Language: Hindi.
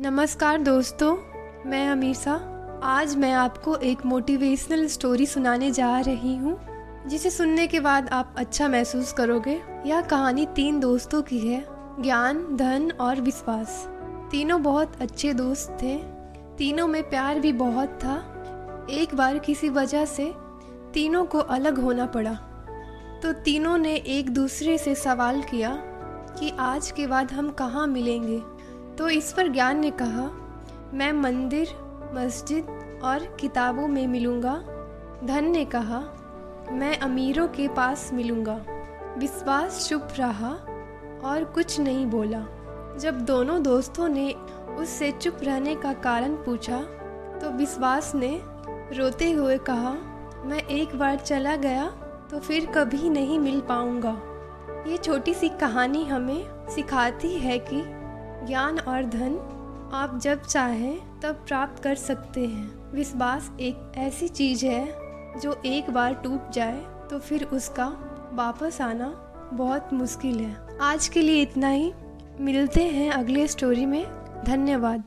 नमस्कार दोस्तों, मैं अमीसा आज मैं आपको एक मोटिवेशनल स्टोरी सुनाने जा रही हूँ, जिसे सुनने के बाद आप अच्छा महसूस करोगे। यह कहानी तीन दोस्तों की है, ज्ञान, धन और विश्वास। तीनों बहुत अच्छे दोस्त थे। तीनों में प्यार भी बहुत था। एक बार किसी वजह से तीनों को अलग होना पड़ा। तो तीनों ने एक दूसरे से सवाल किया कि आज के बाद हम कहाँ मिलेंगे? तो इस पर ज्ञान ने कहा, मैं मंदिर, मस्जिद और किताबों में मिलूँगा। धन ने कहा, मैं अमीरों के पास मिलूँगा। विश्वास चुप रहा और कुछ नहीं बोला। जब दोनों दोस्तों ने उससे चुप रहने का कारण पूछा तो विश्वास ने रोते हुए कहा, मैं एक बार चला गया तो फिर कभी नहीं मिल पाऊँगा। ये छोटी सी कहानी हमें सिखाती है कि ज्ञान और धन आप जब चाहें, तब प्राप्त कर सकते हैं। विश्वास एक ऐसी चीज़ है, जो एक बार टूट जाए तो फिर उसका वापस आना बहुत मुश्किल है। आज के लिए इतना ही। मिलते हैं अगले स्टोरी में। धन्यवाद।